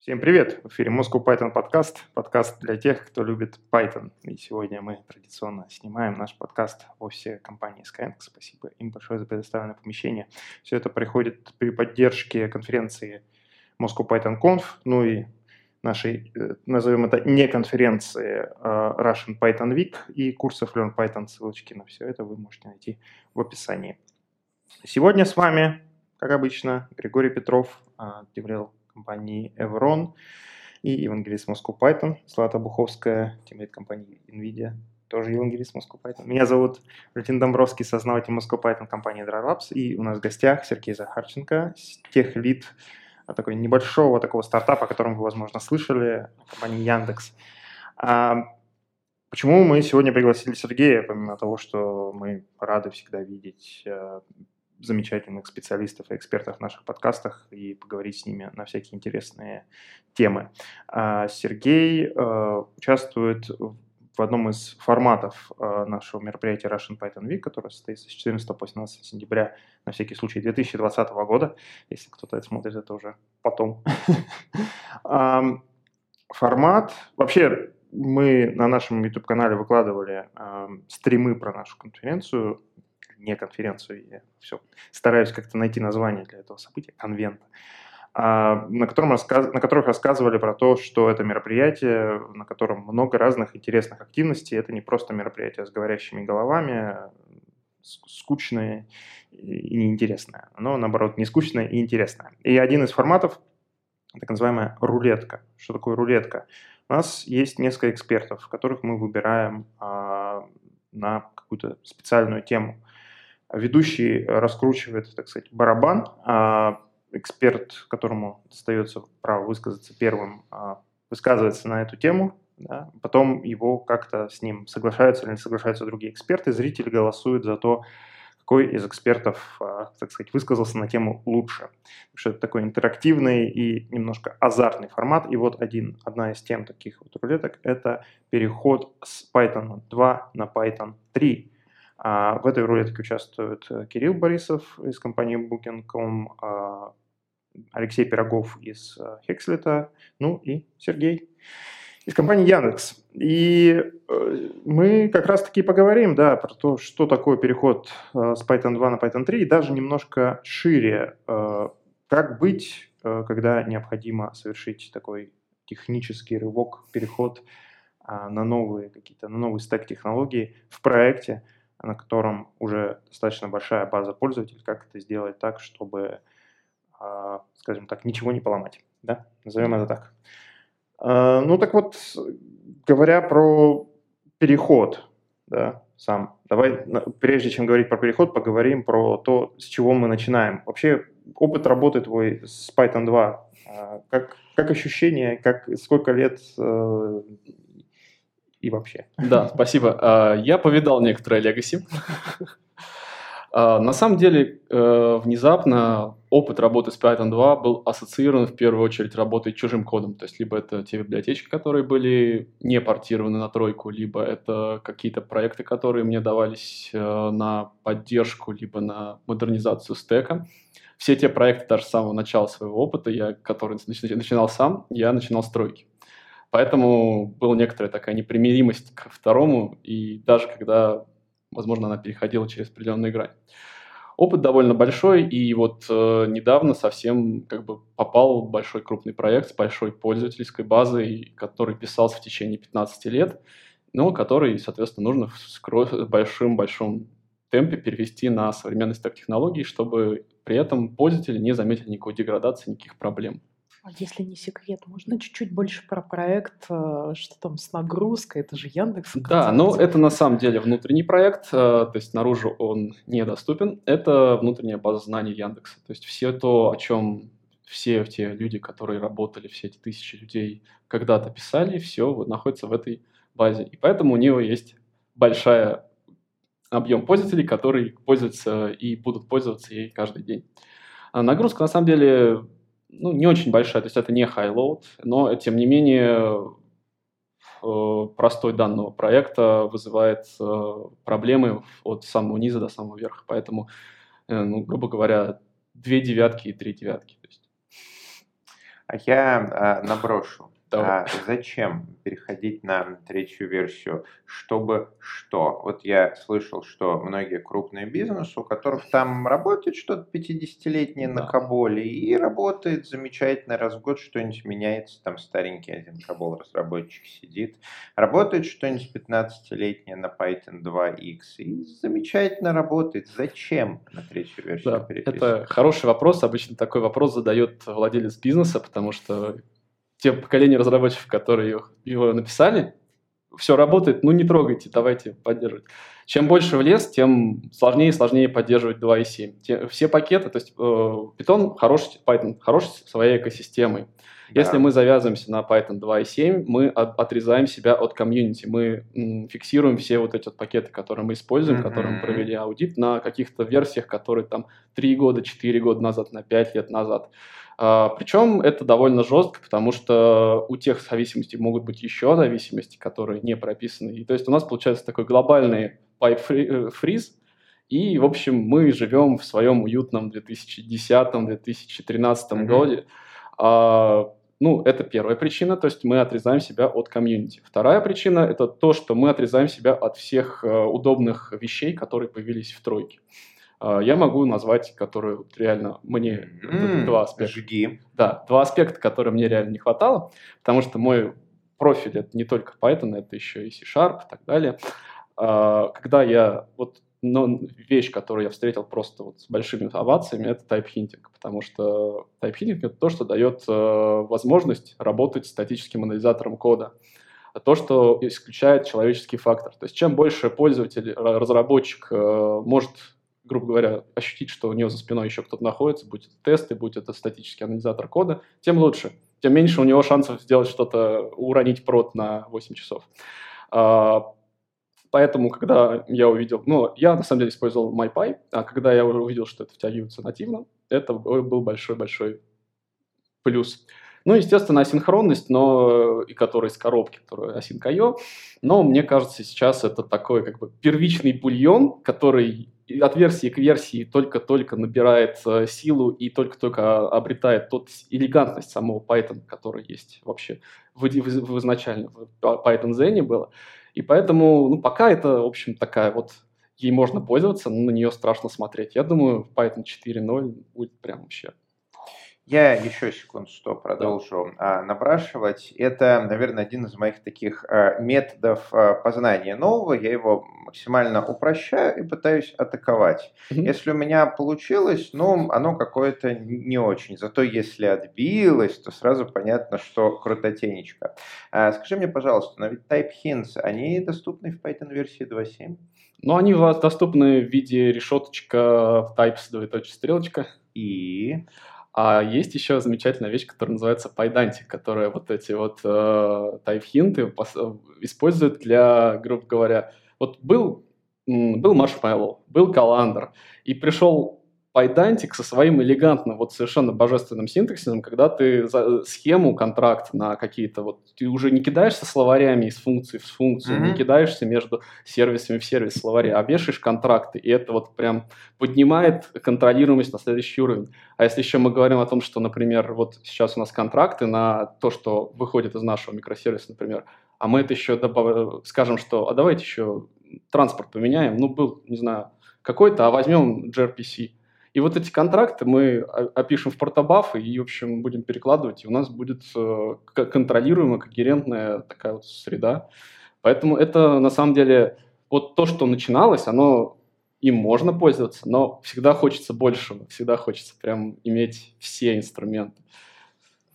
Всем привет! В эфире Moscow Python подкаст. Подкаст для тех, кто любит Python. И сегодня мы традиционно снимаем наш подкаст в офисе компании Skyeng. Спасибо им большое за предоставленное помещение. Все это происходит при поддержке конференции Moscow Python Conf, ну и нашей, э, назовем это, не конференции а Russian Python Week и курсов Learn Python. Ссылочки на все это вы можете найти в описании. Сегодня с вами, как обычно, Григорий Петров, Деврел компании Evron и евангелист Moscow Python, Злата Буховская, тимлит компании NVIDIA, тоже евангелист Moscow Python. Меня зовут Валентин Домбровский, сознаватель Moscow Python компании Labs, и у нас в гостях Сергей Захарченко, тех лид такой небольшого такого стартапа, о котором вы, возможно, слышали, компании Яндекс. А почему мы сегодня пригласили Сергея, помимо того, что мы рады всегда видеть э, замечательных специалистов и экспертов в наших подкастах и поговорить с ними на всякие интересные темы. А, Сергей э, участвует в одном из форматов э, нашего мероприятия Russian Python Week, которое состоится с 14 по 18 сентября, на всякий случай, 2020 года. Если кто-то это смотрит, это уже потом. Формат, вообще, мы на нашем YouTube-канале выкладывали стримы про нашу конференцию, не конференцию, я все стараюсь как-то найти название для этого события, конвента, а, на, котором рассказ... на которых рассказывали про то, что это мероприятие, на котором много разных интересных активностей. Это не просто мероприятие с говорящими головами, скучное и неинтересное. Оно, наоборот, не скучное и интересное. И один из форматов – так называемая рулетка. Что такое рулетка? У нас есть несколько экспертов, которых мы выбираем а, на какую-то специальную тему. Ведущий раскручивает, так сказать, барабан, а эксперт, которому достается право высказаться первым, а, высказывается на эту тему, да, потом его как-то с ним соглашаются или не соглашаются другие эксперты, зрители голосуют за то, какой из экспертов, а, так сказать, высказался на тему лучше. Потому что это такой интерактивный и немножко азартный формат. И вот один, одна из тем таких вот рулеток – это переход с Python 2 на Python 3. А в этой рулетке участвуют э, Кирилл Борисов из компании Booking.com, а, Алексей Пирогов из Хекслета, ну и Сергей из компании Яндекс. И э, мы как раз-таки поговорим, да, про то, что такое переход э, с Python 2 на Python 3, и даже немножко шире, как быть, когда необходимо совершить такой технический рывок, переход а, на новые какие-то, на новый стек технологий в проекте, на котором уже достаточно большая база пользователей, как это сделать так, чтобы, а, скажем так, ничего не поломать. Да? Назовем это так. А, ну так вот, говоря про переход, да, сам, давай, прежде чем говорить про переход, поговорим про то, с чего мы начинаем. Вообще, опыт работы твой с Python 2, а, как, как ощущение, как, сколько лет э, и вообще. Да, спасибо. А, я повидал некоторые легаси. А, на самом деле, э, внезапно опыт работы с Python 2 был ассоциирован в первую очередь работой чужим кодом. То есть, либо это те библиотечки, которые были не портированы на тройку, либо это какие-то проекты, которые мне давались э, на поддержку, либо на модернизацию стека. Все те проекты даже с самого начала своего опыта, я, который начинал сам, я начинал с тройки. Поэтому была некоторая такая непримиримость к второму, и даже когда, возможно, она переходила через определенную грань. Опыт довольно большой, и вот э, недавно совсем как бы попал большой крупный проект с большой пользовательской базой, который писался в течение 15 лет, но который, соответственно, нужно в большом-большом темпе перевести на современный стек технологий, чтобы при этом пользователи не заметили никакой деградации, никаких проблем. А если не секрет, можно чуть-чуть больше про проект, э, что там с нагрузкой, это же Яндекс. Да, но это на самом деле внутренний проект, э, то есть наружу он недоступен. Это внутренняя база знаний Яндекса. То есть все то, о чем все те люди, которые работали, все эти тысячи людей когда-то писали, все вот находится в этой базе. И поэтому у него есть большая объем пользователей, которые пользуются и будут пользоваться ей каждый день. А нагрузка на самом деле ну, не очень большая, то есть это не high-load, но тем не менее э, простой данного проекта вызывает э, проблемы от самого низа до самого верха. Поэтому, э, ну, грубо говоря, две девятки и три девятки. То есть. А я а, наброшу. Давай. А зачем переходить на третью версию? Чтобы что? Вот я слышал, что многие крупные бизнесы, у которых там работает что-то 50-летнее на Да. Каболе, и работает замечательно, раз в год что-нибудь меняется, там старенький один Кабол разработчик сидит, работает что-нибудь 15-летнее на Python 2x, и замечательно работает. Зачем на третью версию Да, это хороший вопрос. Обычно такой вопрос задает владелец бизнеса, потому что те поколения разработчиков, которые его- написали, все работает, ну не трогайте, давайте поддерживать. Чем больше в лес, тем сложнее и сложнее поддерживать 2.7. Те- все пакеты, то есть э, Python хороший, Python хорош своей экосистемой. Если Да. мы завязываемся на Python 2.7, мы от- отрезаем себя от комьюнити, мы м, фиксируем все вот эти вот пакеты, которые мы используем, которые мы провели аудит на каких-то версиях, которые там 3 года, 4 года назад, на 5 лет назад. А, Причем это довольно жестко, потому что у тех зависимостей могут быть еще зависимости, которые не прописаны. И то есть у нас получается такой глобальный pipe фри- э, freeze, и, в общем, мы живем в своем уютном 2010-2013 Мгм. году. А, ну, это первая причина, то есть мы отрезаем себя от комьюнити. Вторая причина – это то, что мы отрезаем себя от всех э, удобных вещей, которые появились в тройке. А, я могу назвать, которые вот реально мне М, два аспекта. Жги. Да, два аспекта, которые мне реально не хватало, потому что мой профиль это не только Python, это еще и C-Sharp и так далее. А, Когда я вот но вещь, которую я встретил просто вот с большими овациями, это type hinting, потому что type hinting это то, что дает э, возможность работать статическим анализатором кода. А то, что исключает человеческий фактор. То есть чем больше пользователь, ра- разработчик э, может, грубо говоря, ощутить, что у него за спиной еще кто-то находится, будь это тесты, будь это статический анализатор кода, тем лучше. Тем меньше у него шансов сделать что-то, уронить прод на 8 часов. А, Поэтому, когда я увидел, ну, я на самом деле использовал MyPy, а когда я увидел, что это втягивается нативно, это был большой-большой плюс. Ну, естественно, асинхронность, но и которая из коробки, которая async.io, но мне кажется, сейчас это такой как бы первичный бульон, который от версии к версии только-только набирает э, силу и только-только обретает тот элегантность самого Python, который есть вообще в, в, в изначально в Python Zen было. И поэтому, ну, пока это, в общем, такая вот, ей можно пользоваться, но на нее страшно смотреть. Я думаю, Python 4.0 будет прям вообще. Я еще секунду что продолжу а, набрашивать. Это, наверное, один из моих таких а, методов а, познания нового. Я его максимально упрощаю и пытаюсь атаковать. Мгм. Если у меня получилось, ну, оно какое-то не очень. Зато если отбилось, то сразу понятно, что крутотенечко. А, скажи мне, пожалуйста, но ведь type hints, они доступны в Python версии 2.7? Но они у вас доступны в виде решеточка, types, двоеточие, стрелочка. И... А есть еще замечательная вещь, которая называется пайданти, которая вот эти вот э, тайп-хинты использует для, грубо говоря, вот был, был Marshmallow, был Каландр, и пришел пайдантик со своим элегантным, вот совершенно божественным синтаксисом, когда ты за- схему, контракт на какие-то вот, ты уже не кидаешься словарями из функции в функцию, не Мгм. кидаешься между сервисами в сервис словаре, а вешаешь контракты, и это вот прям поднимает контролируемость на следующий уровень. А если еще мы говорим о том, что, например, вот сейчас у нас контракты на то, что выходит из нашего микросервиса, например, а мы это еще добав... скажем, что а давайте еще транспорт поменяем, ну, был, не знаю, какой-то, а возьмем gRPC. И вот эти контракты мы опишем в портобафы и, в общем, будем перекладывать, и у нас будет э, контролируемая, когерентная такая вот среда. Поэтому это, на самом деле, вот то, что начиналось, оно им можно пользоваться, но всегда хочется большего, всегда хочется прям иметь все инструменты.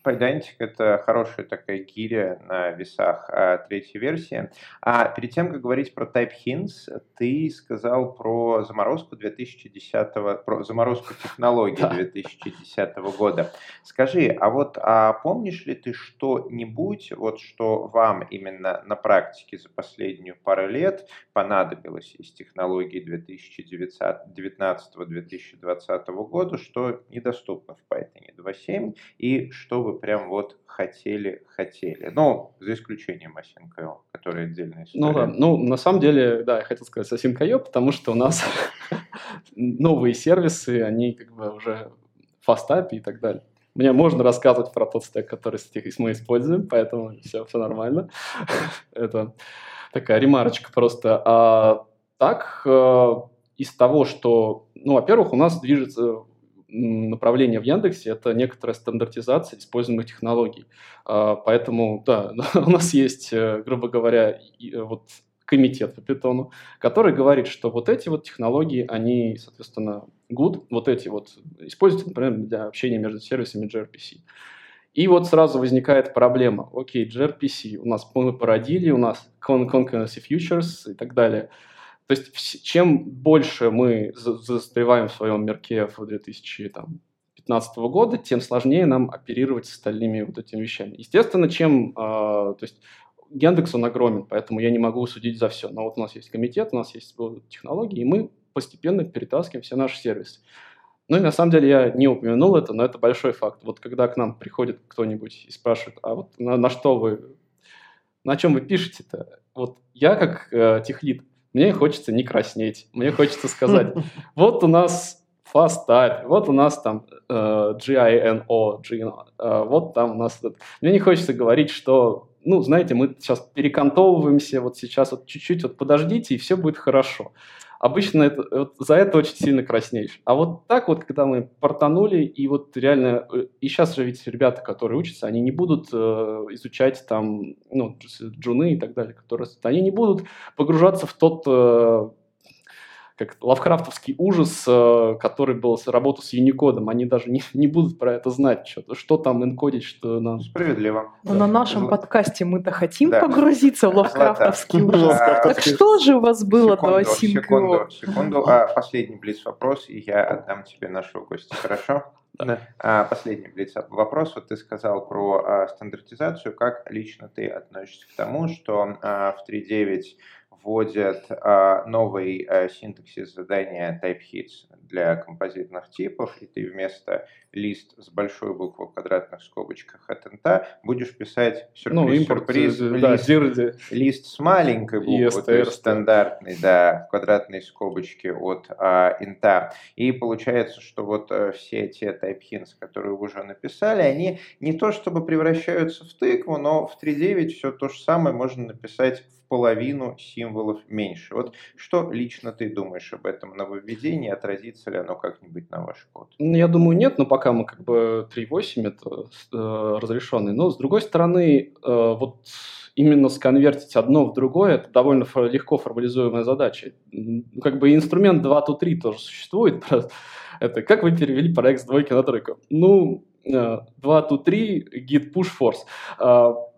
Пайдантик – это хорошая такая гиря на весах а, третьей версии. А перед тем, как говорить про Type Hints, ты сказал про заморозку 2010 про заморозку технологий Да. 2010 года. Скажи, а вот а помнишь ли ты что-нибудь, вот что вам именно на практике за последнюю пару лет понадобилось из технологий 2019-2020 года, что недоступно в Python 2.7 и что вы прям вот хотели-хотели? Ну, за исключением Async.io, который отдельная история. Ну да, ну на самом деле, да, я хотел сказать Async.io, потому что у нас новые сервисы, они как бы уже в фастапе и так далее. Мне можно рассказывать про тот стек, который мы используем, поэтому все, все нормально. Это такая ремарочка просто. А так, э, из того, что, ну, во-первых, у нас движется направление в Яндексе – это некоторая стандартизация используемых технологий. А, поэтому, да, у нас есть, э, грубо говоря, э, вот комитет по питону, который говорит, что вот эти вот технологии, они, соответственно, good, вот эти вот используются, например, для общения между сервисами gRPC. И вот сразу возникает проблема. Окей, gRPC у нас мы породили, у нас concurrency futures и так далее. То есть чем больше мы застреваем в своем мирке в 2015 года, тем сложнее нам оперировать с остальными вот этими вещами. Естественно, чем, э, то есть Яндекс, он огромен, поэтому я не могу судить за все. Но вот у нас есть комитет, у нас есть технологии, и мы постепенно перетаскиваем все наши сервисы. Ну и на самом деле я не упомянул это, но это большой факт. Вот когда к нам приходит кто-нибудь и спрашивает, а вот на, на что вы, на чем вы пишете-то? Вот я как э, техлит, мне хочется не краснеть, мне хочется сказать, вот у нас fast type, вот у нас там э, GINO, GINO, э, вот там у нас... Мне не хочется говорить, что, ну, знаете, мы сейчас перекантовываемся, вот сейчас вот чуть-чуть вот подождите, и все будет хорошо обычно это, вот за это очень сильно краснеешь. А вот так вот, когда мы портанули, и вот реально, э, и сейчас же ведь ребята, которые учатся, они не будут э, изучать там, ну, джуны и так далее, которые, они не будут погружаться в тот э, как лавкрафтовский ужас, э, который был с работу с Unicode. Они даже не, не будут про это знать, что, что там энкодить, что нам... Справедливо. Но да. на нашем Зл... подкасте мы-то хотим да. погрузиться в лавкрафтовский ужас. Так что же у вас было до Секунду, секунду. А, последний блиц вопрос, и я отдам тебе нашего гостя, хорошо? Да. А, последний блиц вопрос. Вот ты сказал про а, стандартизацию. Как лично ты относишься к тому, что а, в 3.9 вводят а, новый а, синтаксис задания TypeHits для композитных типов, и ты вместо лист с большой буквы в квадратных скобочках от инта будешь писать сюрприз, ну, импорт, сюрприз э, да, лист, лист с маленькой буквы, то есть стандартный, да, в квадратной скобочке от а, инта. И получается, что вот а, все те type которые вы уже написали, они не то чтобы превращаются в тыкву, но в 3.9 все то же самое можно написать в половину символов меньше. Вот что лично ты думаешь об этом нововведении? Отразится ли оно как-нибудь на ваш код? Ну, я думаю, нет, но пока мы как бы 3.8 это э, разрешенный. Но с другой стороны, э, вот именно сконвертить одно в другое, это довольно легко формализуемая задача. Как бы инструмент 2 to 3 тоже существует. Это как вы перевели проект с двойки на тройку? Ну, 2 to 3 git push force.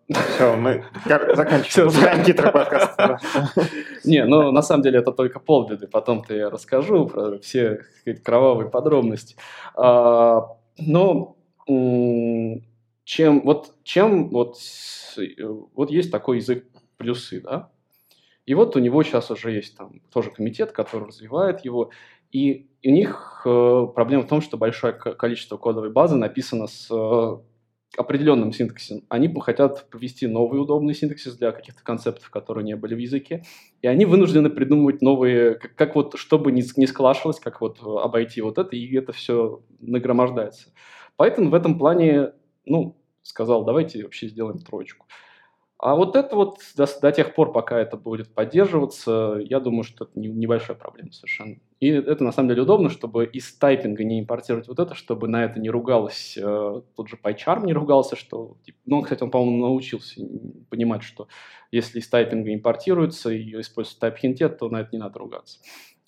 Все, мы заканчиваем. Все, титры подкаста. Не, ну на самом деле это только полбеды. Потом-то я расскажу про все кровавые подробности. А, но чем вот чем вот вот есть такой язык плюсы, да? И вот у него сейчас уже есть там тоже комитет, который развивает его, и у них э, проблема в том, что большое количество кодовой базы написано с э, определенным синтаксисом. Они хотят повести новый удобный синтаксис для каких-то концептов, которые не были в языке, и они вынуждены придумывать новые, как, как вот, чтобы не, не склашивалось, как вот обойти вот это, и это все нагромождается. Поэтому в этом плане, ну, сказал, давайте вообще сделаем троечку. А вот это вот до, до тех пор, пока это будет поддерживаться, я думаю, что это не, небольшая проблема совершенно. И это на самом деле удобно, чтобы из тайпинга не импортировать вот это, чтобы на это не ругалось, э, тот же PyCharm не ругался, что, ну, кстати, он, по-моему, научился понимать, что если из тайпинга импортируется и используется TypeHint, то на это не надо ругаться.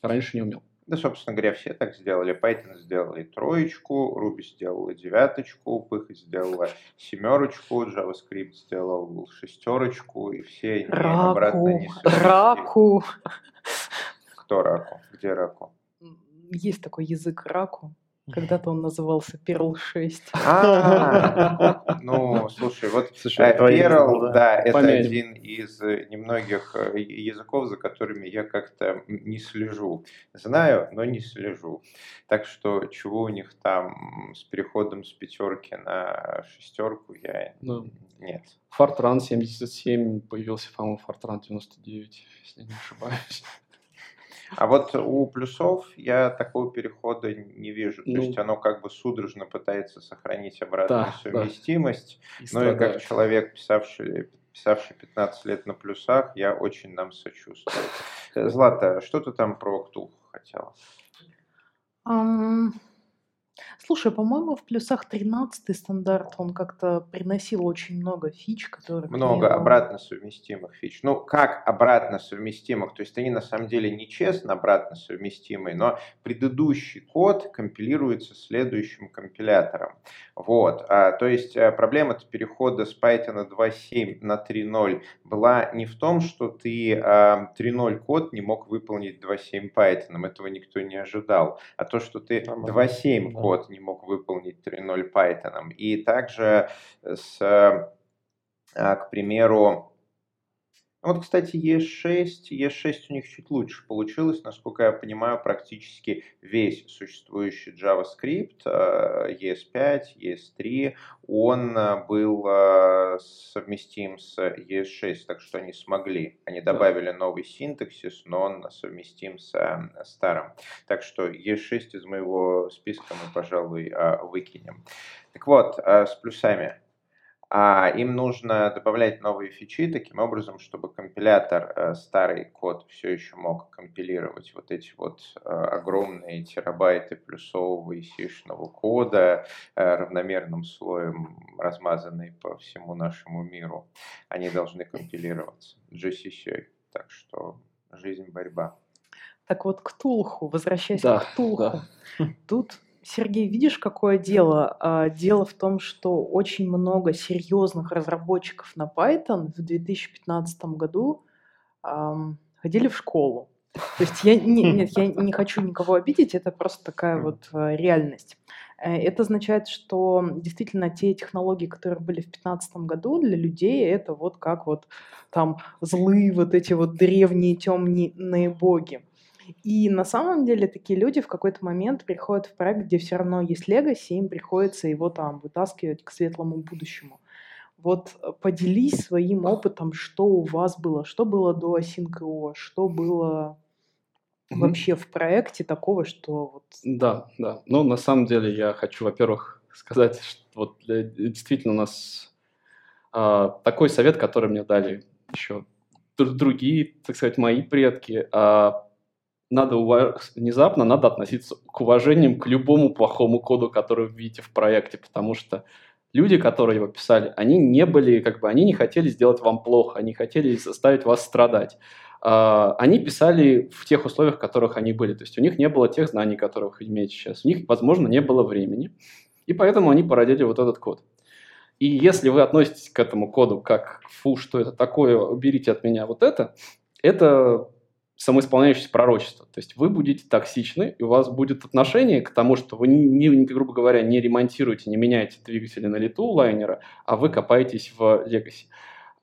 Раньше не умел. Да, собственно говоря, все так сделали. Python сделали троечку, Ruby сделала девяточку, Py сделала семерочку, JavaScript сделал шестерочку, и все раку, обратно не Раку. Кто раку? Где раку? Есть такой язык раку. Когда-то он назывался Perl 6. А, ну, слушай, вот э, Perl, да, это один из немногих э, языков, за которыми я как-то не слежу. Знаю, но не слежу. Так что чего у них там с переходом с пятерки на шестерку, я ну, нет. Fortran 77 появился, по-моему, Fortran 99, если не ошибаюсь. А вот у плюсов я такого перехода не вижу. То Ну. есть оно как бы судорожно пытается сохранить обратную Да, да. совместимость. И Ну и как человек, писавший, писавший 15 лет на плюсах, я очень нам сочувствую. Э, Злата, что ты там про Ктулху хотела? Ам, Слушай, по-моему, в плюсах 13 стандарт, он как-то приносил очень много фич, которых Много не было. обратно совместимых фич. Ну, как обратно совместимых? То есть они на самом деле нечестно обратно совместимые, но предыдущий код компилируется следующим компилятором. Вот. А, то есть а, проблема перехода с Python 2.7 на 3.0 была не в том, что ты а, 3.0 код не мог выполнить 2.7 Python, этого никто не ожидал, а то, что ты Нормально. 2.7 Да. Код не мог выполнить 3.0 Python. И также с, а, к примеру, Вот, кстати, ES6, ES6 у них чуть лучше получилось, насколько я понимаю, практически весь существующий JavaScript, э, ES5, ES3, он э, был э, совместим с ES6, так что они смогли. Они добавили новый синтаксис, но он совместим с э, старым. Так что ES6 из моего списка мы, пожалуй, э, выкинем. Так вот, э, с плюсами. А им нужно добавлять новые фичи таким образом, чтобы компилятор э, старый код все еще мог компилировать вот эти вот э, огромные терабайты плюсового и сишного кода э, равномерным слоем, размазанные по всему нашему миру. Они должны компилироваться GCC. Так что жизнь борьба. Так вот, к Тулху, возвращаясь Да, к Тулху. да. Тут, Сергей, видишь, какое дело? А, Дело в том, что очень много серьезных разработчиков на Python в 2015 году ходили в школу. То есть я не, нет, я не хочу никого обидеть, это просто такая вот э, реальность. Э, Это означает, что действительно те технологии, которые были в 2015 году, для людей это вот как вот там злые вот эти вот древние темные боги. И на самом деле такие люди в какой-то момент приходят в проект, где все равно есть легаси, им приходится его там вытаскивать к светлому будущему. Вот э, поделись своим опытом, что у вас было, что было до Async.io, что было Мгм. вообще в проекте такого, что вот... Да, да. Ну, на самом деле, я хочу, во-первых, сказать, что вот для- действительно у нас а, такой совет, который мне дали еще др- другие, так сказать, мои предки. а, надо ува- внезапно надо относиться к уважением к любому плохому коду, который вы видите в проекте, потому что люди, которые его писали, они не были, как бы, они не хотели сделать вам плохо, они хотели заставить вас страдать. А, Они писали в тех условиях, в которых они были. То есть у них не было тех знаний, которых вы имеете сейчас. У них, возможно, не было времени. И поэтому они породили вот этот код. И если вы относитесь к этому коду как «фу, что это такое, уберите от меня вот это», это самоисполняющееся пророчество. То есть вы будете токсичны, и у вас будет отношение к тому, что вы, не, не- грубо говоря, не ремонтируете, не меняете двигатели на лету лайнера, а вы копаетесь в Legacy.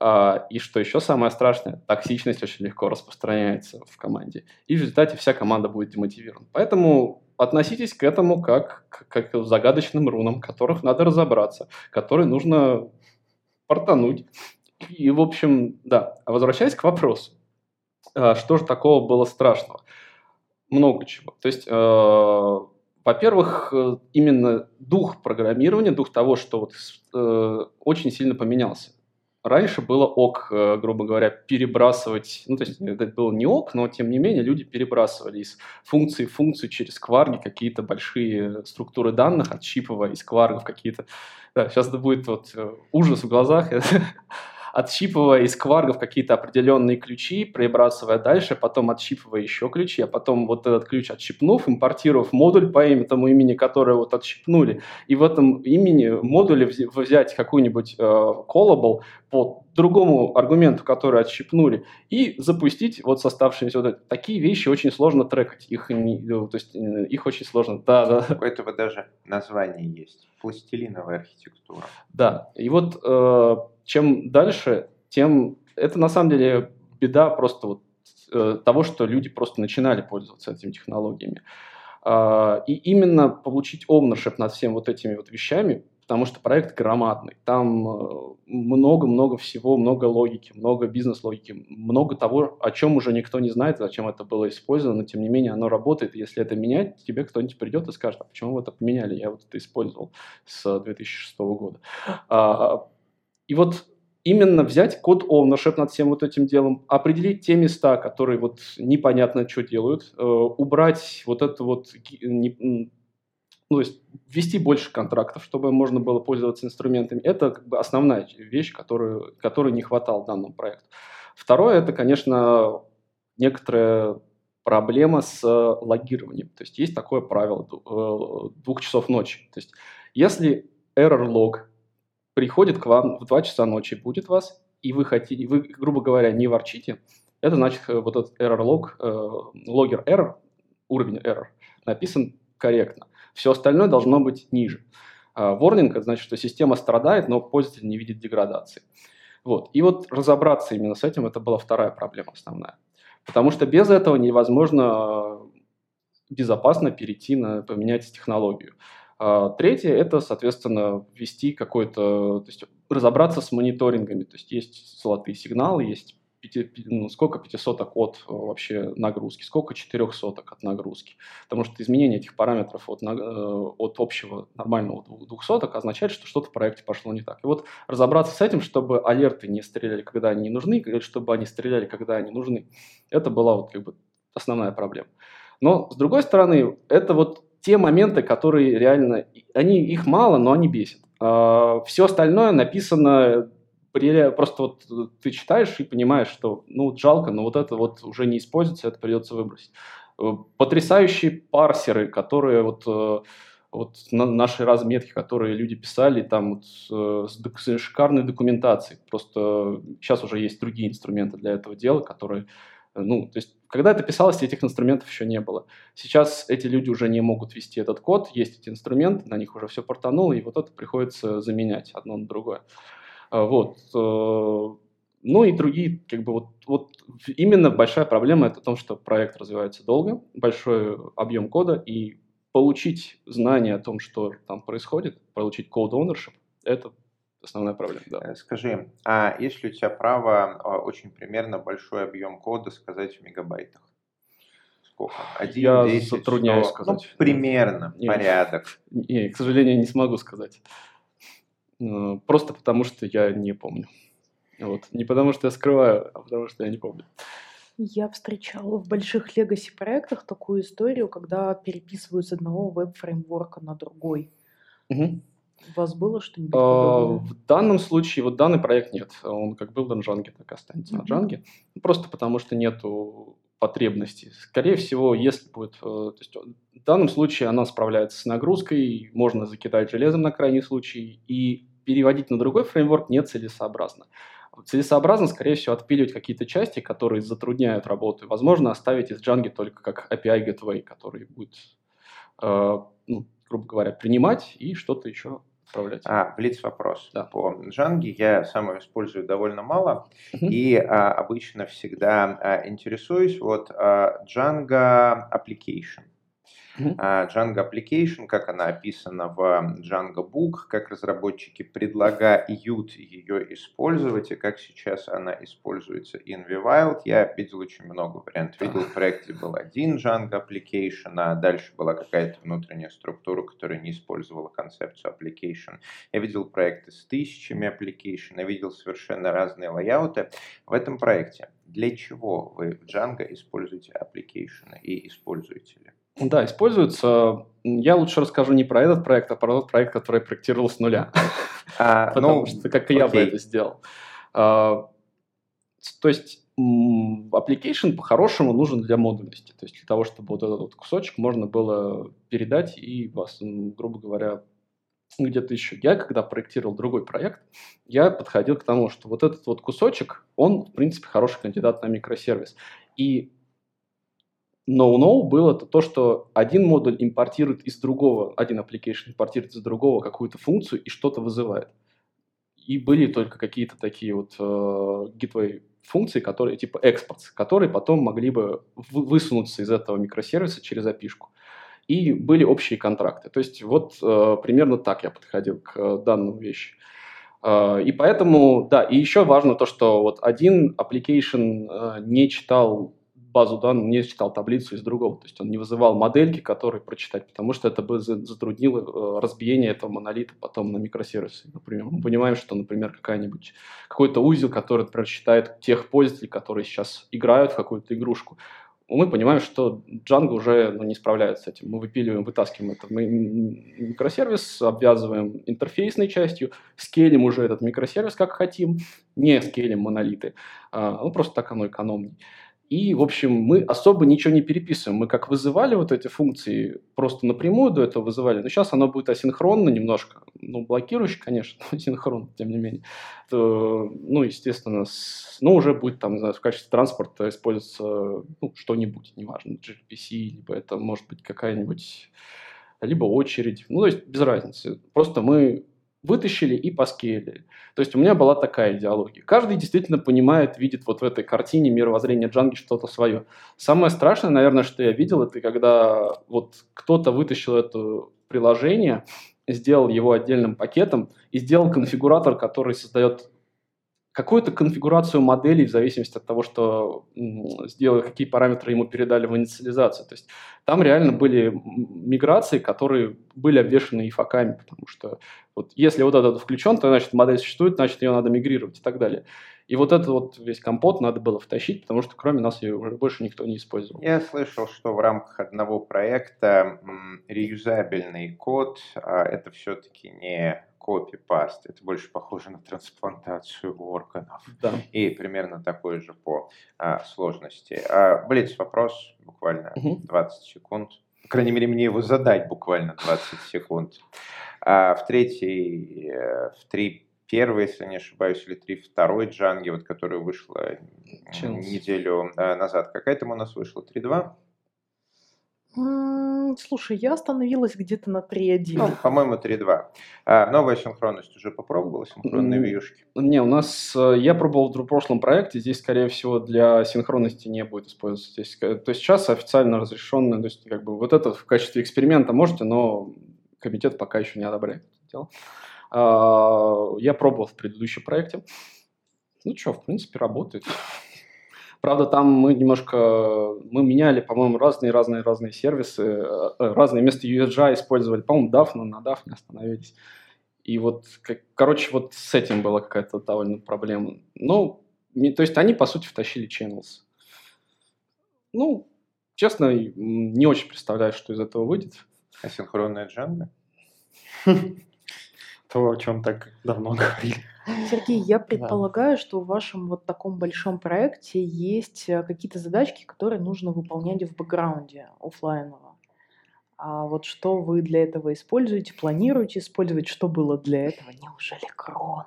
А, и что еще самое страшное, токсичность очень легко распространяется в команде. И в результате вся команда будет демотивирована. Поэтому относитесь к этому как как к загадочным рунам, которых надо разобраться, которые нужно портануть. И, в общем, да. Возвращаясь к вопросу, что же такого было страшного? Много чего. То есть, э, во-первых, э, именно дух программирования, дух того, что вот, э, очень сильно поменялся. Раньше было ок, э, грубо говоря, перебрасывать, ну, то есть это было не ок, но тем не менее люди перебрасывали из функции в функцию через кварги какие-то большие структуры данных, отщипывая из кваргов какие-то. Да, сейчас это будет вот э, ужас в глазах. отщипывая из кваргов какие-то определенные ключи, перебрасывая дальше, потом отщипывая еще ключи, а потом вот этот ключ отщипнув, импортировав модуль по этому имени, которое вот отщипнули, и в этом имени модуле вз- взять какую-нибудь э, callable по другому аргументу, который отщипнули, и запустить вот с оставшимися вот. Такие вещи очень сложно трекать, их, не- ну, то есть э, их очень сложно, да, да. У этого даже название есть. Пластилиновая архитектура. Да, и вот э, чем дальше, тем это на самом деле беда просто вот э, того, что люди просто начинали пользоваться этими технологиями. А, и именно получить ownership над всем вот этими вот вещами, потому что проект громадный. Там э, много-много всего, много логики, много бизнес-логики, много того, о чем уже никто не знает, зачем это было использовано, но тем не менее оно работает. Если это менять, тебе кто-нибудь придет и скажет, а почему вы это поменяли? Я вот это использовал с 2006 года. И вот именно взять код ownership над всем вот этим делом, определить те места, которые вот непонятно что делают, э, убрать вот это вот ну, то есть ввести больше контрактов, чтобы можно было пользоваться инструментами. Это как бы основная вещь, которую, которой не хватало данному проекту. Второе, это, конечно, некоторая проблема с логированием. То есть есть такое правило э, двух часов ночи. То есть если error log приходит к вам в 2 часа ночи, будет вас, и вы хотите, вы, грубо говоря, не ворчите, это значит, э, вот этот error log, э, логер error, уровень error, написан корректно. Все остальное должно быть ниже. Ворнинг – это значит, что система страдает, но пользователь не видит деградации. Вот. И вот разобраться именно с этим – это была вторая проблема основная. Потому что без этого невозможно безопасно перейти на поменять технологию. Третье – это, соответственно, ввести какой-то, то есть разобраться с мониторингами. То есть есть золотые сигналы, есть ну, сколько пятисоток от э, вообще нагрузки, сколько четырехсоток от нагрузки. Потому что изменение этих параметров от, э, от общего нормального двухсоток означает, что что-то в проекте пошло не так. И вот разобраться с этим, чтобы алерты не стреляли, когда они не нужны, чтобы они стреляли, когда они нужны, это была вот как бы основная проблема. Но, с другой стороны, это вот те моменты, которые реально, они, их мало, но они бесят. А, Все остальное написано просто вот э, ты читаешь и понимаешь, что ну жалко, но вот это вот уже не используется, это придется выбросить. Э, потрясающие парсеры, которые вот э, вот на наши разметки, которые люди писали, там вот, с, с шикарной документацией. Просто сейчас уже есть другие инструменты для этого дела, которые, ну, то есть, когда это писалось, этих инструментов еще не было. Сейчас эти люди уже не могут вести этот код, есть эти инструменты, на них уже все портануло, и вот это приходится заменять одно на другое. А, вот. Э, ну и другие, как бы вот, вот именно большая проблема это в том, что проект развивается долго, большой объем кода, и получить знания о том, что там происходит, получить code ownership, это основная проблема. Да. Э, скажи, а есть ли у тебя право а, очень примерно большой объем кода сказать в мегабайтах? Сколько? Один, Я 10, затрудняюсь 100? сказать. Ну, примерно, Нет. порядок. Не, к сожалению, не смогу сказать. Э, просто потому, что я не помню. Вот. Не потому, что я скрываю, а потому, что я не помню. Я встречала в больших легаси проектах такую историю, когда переписывают с одного веб-фреймворка на другой. Угу. У вас было что-нибудь а, подобное? В данном случае, вот данный проект нет. Он как был на Django, так и останется mm-hmm. на Django. Просто потому что нету потребностей. Скорее всего, если будет... Э, то есть в данном случае она справляется с нагрузкой, можно закидать железом на крайний случай, и переводить на другой фреймворк нецелесообразно. Целесообразно, скорее всего, отпиливать какие-то части, которые затрудняют работу, и, возможно, оставить из Django только как API Gateway, который будет, э, ну, грубо говоря, принимать и что-то еще отправлять. А, Блиц вопрос. Да. По Django я сам его использую довольно мало uh-huh. и а, обычно всегда а, интересуюсь вот а, Django Application. Uh-huh. Django Application, как она описана в Django Book, как разработчики предлагают ее использовать, и как сейчас она используется in Vivild. Я видел очень много вариантов. Видел в проекте был один Django Application, а дальше была какая-то внутренняя структура, которая не использовала концепцию application. Я видел проекты с тысячами application, я видел совершенно разные лайауты. В этом проекте для чего вы в Django используете application и используете ли? Да, используются. Я лучше расскажу не про этот проект, а про тот проект, который проектировал с нуля. А, Потому ну, что как я бы это сделал. А, то есть application по-хорошему нужен для модульности. То есть для того, чтобы вот этот вот кусочек можно было передать и вас, грубо говоря, где-то еще. Я, когда проектировал другой проект, я подходил к тому, что вот этот вот кусочек, он, в принципе, хороший кандидат на микросервис. И no-no было то, то, что один модуль импортирует из другого, один application импортирует из другого какую-то функцию и что-то вызывает. И были только какие-то такие вот э, gateway функции, которые типа экспорт, которые потом могли бы высунуться из этого микросервиса через api и были общие контракты. То есть вот э, примерно так я подходил к э, данному вещи. Э, и поэтому, да, и еще важно то, что вот один application э, не читал базу данных, не читал таблицу из другого. То есть он не вызывал модельки, которые прочитать, потому что это бы затруднило э, разбиение этого монолита потом на микросервисы. Например, мы понимаем, что, например, какая-нибудь, какой-то узел, который, например, считает тех пользователей, которые сейчас играют в какую-то игрушку, мы понимаем, что Django уже ну, не справляется с этим. Мы выпиливаем, вытаскиваем это в микросервис, обвязываем интерфейсной частью, скелим уже этот микросервис как хотим, не скелим монолиты. А, ну, просто так оно экономнее. И, в общем, мы особо ничего не переписываем. Мы как вызывали вот эти функции, просто напрямую до этого вызывали, но сейчас оно будет асинхронно немножко, ну, блокирующий, конечно, но тем не менее. То, ну, естественно, с, ну, уже будет там, не знаю, в качестве транспорта использоваться ну, что-нибудь, неважно, gRPC, либо это может быть какая-нибудь, либо очередь, ну, то есть без разницы. Просто мы вытащили и поскейлили. То есть у меня была такая идеология. Каждый действительно понимает, видит вот в этой картине мировоззрения Джанги что-то свое. Самое страшное, наверное, что я видел, это когда вот кто-то вытащил это приложение, сделал его отдельным пакетом и сделал конфигуратор, который создает какую-то конфигурацию моделей в зависимости от того, что сделали, какие параметры ему передали в инициализацию. То есть там реально были миграции, которые были обвешены ифаками, потому что вот если вот этот включен, то значит модель существует, значит ее надо мигрировать и так далее. И вот этот вот весь компот надо было втащить, потому что кроме нас ее уже больше никто не использовал. Я слышал, что в рамках одного проекта реюзабельный код а это все-таки не копипаст. Это больше похоже на трансплантацию органов. Да. И примерно такой же по а, сложности. А, Блиц, вопрос буквально угу. 20 секунд. По крайней мере, мне его задать буквально 20 секунд. А, в третьей, э, в три первой, если не ошибаюсь, или три второй джанги, вот, которая вышла Челси. неделю а, назад. Какая там у нас вышла? 3.2? Слушай, я остановилась где-то на 3.1. Ну, по-моему, 3.2. А, новая синхронность уже попробовала, синхронные вьюшки? Не, у нас, э, я пробовал в прошлом проекте, здесь, скорее всего, для синхронности не будет использоваться. Здесь, то есть сейчас официально разрешенное, то есть как бы вот это в качестве эксперимента можете, но комитет пока еще не одобряет это дело. А, я пробовал в предыдущем проекте. Ну что, в принципе, работает. Правда, там мы немножко, мы меняли, по-моему, разные-разные-разные сервисы, э, э, разные вместо USG использовали, по-моему, DAF, но на DAF не остановились. И вот, как, короче, вот с этим была какая-то довольно проблема. Ну, то есть они, по сути, втащили channels. Ну, честно, не очень представляю, что из этого выйдет. Асинхронная джанга? То, о чем так давно говорили. Сергей, я предполагаю, что в вашем вот таком большом проекте есть э, какие-то задачки, которые нужно выполнять в бэкграунде офлайново. А вот что вы для этого используете, планируете использовать, что было для этого? Неужели крон?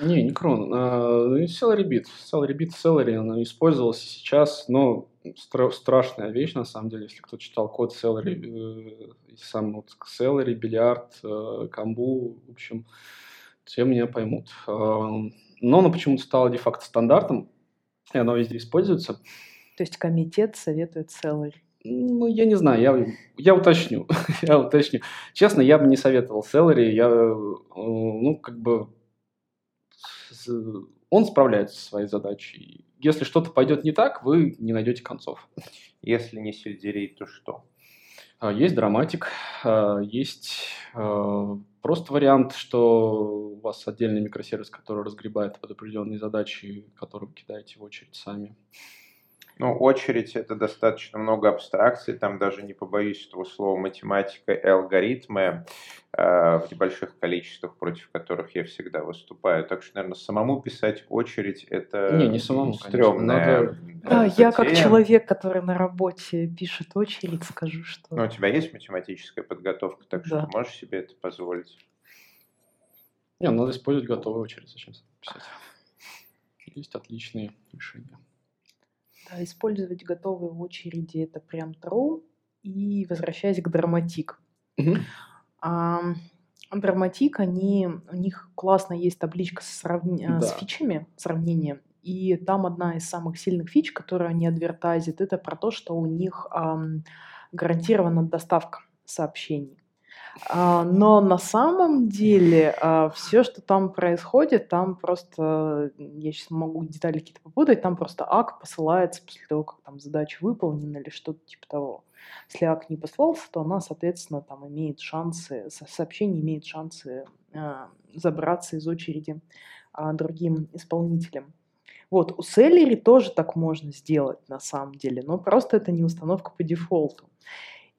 Не, не крон. А, Celery Bit. Celery Bit, Celery, она использовалась сейчас, но стра- страшная вещь, на самом деле, если кто читал код Celery, э, сам вот Celery, Бильярд, э, Камбу, в общем, все меня поймут. Но оно почему-то стало де-факто стандартом, и оно везде используется. То есть комитет советует Celery? Ну, я не знаю, я, я уточню. я уточню. Честно, я бы не советовал Celery. Я, э, ну, как бы, он справляется со своей задачей. Если что-то пойдет не так, вы не найдете концов. Если не сельдерей, то что? А, есть драматик, а, есть а, просто вариант, что у вас отдельный микросервис, который разгребает под определенные задачи, которые вы кидаете в очередь сами. Ну, очередь это достаточно много абстракций, там даже не побоюсь этого слова математика и алгоритмы э, в небольших количествах, против которых я всегда выступаю. Так что, наверное, самому писать очередь это не, не самому, стрёмная. Да, я как человек, который на работе пишет очередь, скажу, что. Ну, у тебя есть математическая подготовка, так что да. ты можешь себе это позволить. Не, надо использовать готовую очередь зачем писать. Есть отличные решения. Да, использовать готовые очереди это прям true. И возвращаясь к драматик. Угу. А, драматик, они, у них классно есть табличка с, сравни... Э, да. с фичами, сравнение. И там одна из самых сильных фич, которую они адвертазят, это про то, что у них ам, гарантирована доставка. сообщений. А, но на самом деле а, все, что там происходит, там просто, я сейчас могу детали какие-то попутать, там просто ак посылается после того, как там задача выполнена или что-то типа того. Если ак не послался, то она, соответственно, там имеет шансы, сообщение имеет шансы а, забраться из очереди другим исполнителям. Вот, у Celery тоже так можно сделать на самом деле, но просто это не установка по дефолту.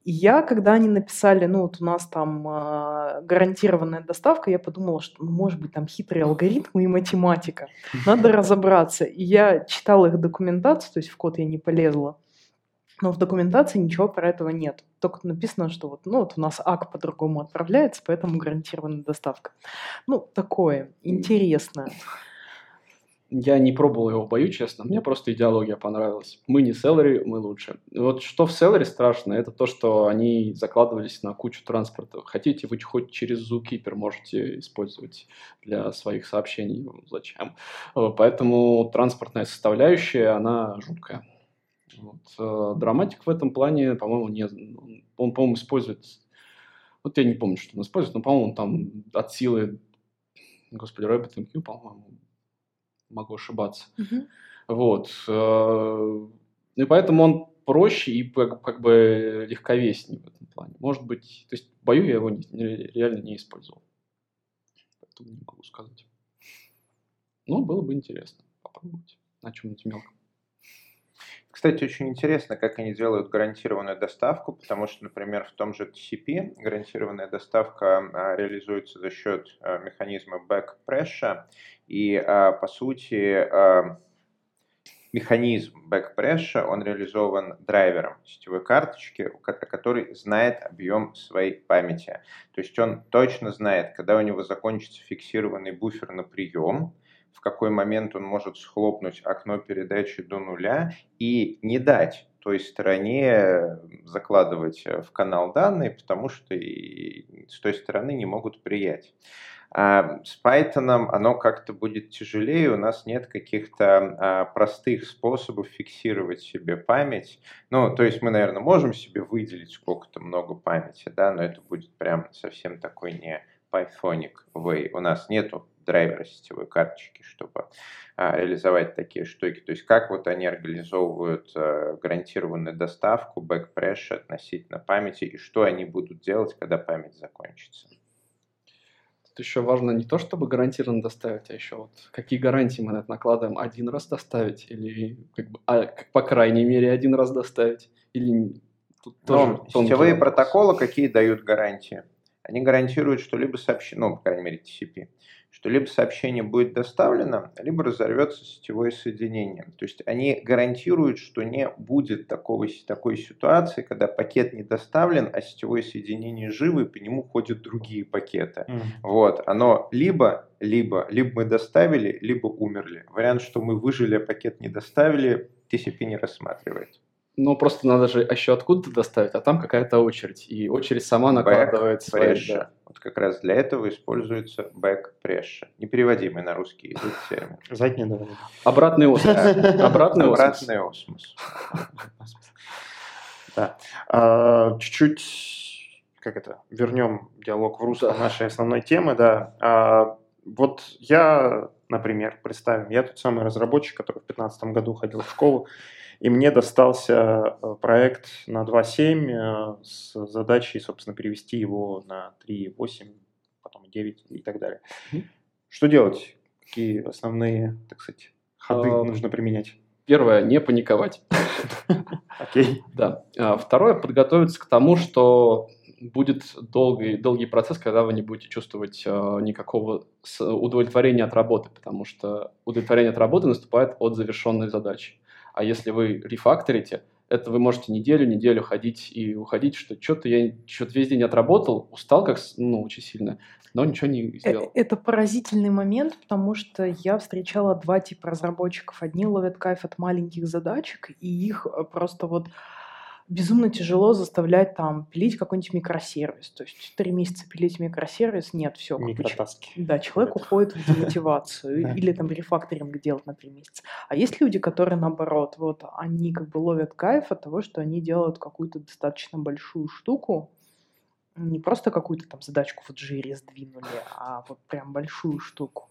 И я, когда они написали, ну вот у нас там э, гарантированная доставка, я подумала, что, ну, может быть, там хитрые алгоритмы и математика. Надо разобраться. И я читала их документацию, то есть в код я не полезла. Но в документации ничего про этого нет. Только написано, что вот, ну, вот у нас АК по-другому отправляется, поэтому гарантированная доставка. Ну, такое интересное. Я не пробовал его бою, честно. Мне просто идеология понравилась. Мы не селлери, мы лучше. Вот что в селлере страшно, это то, что они закладывались на кучу транспорта. Хотите, вы хоть через Zookeeper можете использовать для своих сообщений. Ну, зачем? Поэтому транспортная составляющая, она жуткая. Вот. Э, драматик в этом плане, по-моему, не... Он, по-моему, использует... Вот я не помню, что он использует, но, по-моему, там от силы... Господи, RabbitMQ, по-моему, могу ошибаться. Угу. Вот. Э, и поэтому он проще и как, как бы легковеснее в этом плане. Может быть, то есть бою я его не, реально не использовал. Поэтому не могу сказать. Но было бы интересно попробовать на чем-нибудь мелком. Кстати, очень интересно, как они делают гарантированную доставку, потому что, например, в том же TCP гарантированная доставка а, реализуется за счет а, механизма back pressure, и, а, по сути, механизм back pressure, он реализован драйвером сетевой карточки, который знает объем своей памяти. То есть он точно знает, когда у него закончится фиксированный буфер на прием, в какой момент он может схлопнуть окно передачи до нуля и не дать той стороне закладывать в канал данные, потому что и с той стороны не могут приять. А с Python оно как-то будет тяжелее, у нас нет каких-то а, простых способов фиксировать себе память. Ну, то есть мы, наверное, можем себе выделить сколько-то много памяти, да, но это будет прям совсем такой не Pythonic way. У нас нету драйвера сетевой карточки, чтобы а, реализовать такие штуки. То есть как вот они организовывают а, гарантированную доставку, backpressure относительно памяти, и что они будут делать, когда память закончится. Еще важно не то, чтобы гарантированно доставить, а еще вот какие гарантии мы на это накладываем. Один раз доставить или как бы, а, по крайней мере один раз доставить или Тут тоже сетевые протоколы какие дают гарантии? Они гарантируют, что либо сообщение, ну, по крайней мере, TCP, что либо сообщение будет доставлено, либо разорвется сетевое соединение. То есть они гарантируют, что не будет такого, такой ситуации, когда пакет не доставлен, а сетевое соединение живо, и по нему ходят другие пакеты. Mm. Вот, оно либо, либо, либо мы доставили, либо умерли. Вариант, что мы выжили, а пакет не доставили, TCP не рассматривает. Ну, просто надо же еще откуда-то доставить, а там какая-то очередь. И очередь сама накладывает свои... Да. Вот как раз для этого используется back pressure. Непереводимый на русский язык термин. Задний давай. Обратный осмос. Обратный осмос. Обратный осмос. Да. А, чуть-чуть, как это, вернем диалог в русло нашей основной темы, да. А, вот я, например, представим, я тот самый разработчик, который в 2015 году ходил в школу, и мне достался э, проект на 2.7 э, с задачей, собственно, перевести его на 3.8, потом 9 и так далее. Mm-hmm. Что делать? Какие основные, так сказать, ходы uh, нужно применять? Первое, не паниковать. Окей. Да. А второе, подготовиться к тому, что будет долгий, долгий процесс, когда вы не будете чувствовать э, никакого удовлетворения от работы, потому что удовлетворение от работы наступает от завершенной задачи. А если вы рефакторите, это вы можете неделю, неделю ходить и уходить, что что-то я что-то весь день отработал, устал как, ну, очень сильно, но ничего не э, сделал. Это поразительный момент, потому что я встречала два типа разработчиков. Одни ловят кайф от маленьких задачек, и их э, просто вот безумно тяжело заставлять там пилить какой-нибудь микросервис. То есть три месяца пилить микросервис, нет, все. Микротаски. Да, человек уходит в демотивацию или там рефакторинг делать на три месяца. А есть люди, которые наоборот, вот они как бы ловят кайф от того, что они делают какую-то достаточно большую штуку, Не просто какую-то там задачку в Jira сдвинули, а вот прям большую штуку.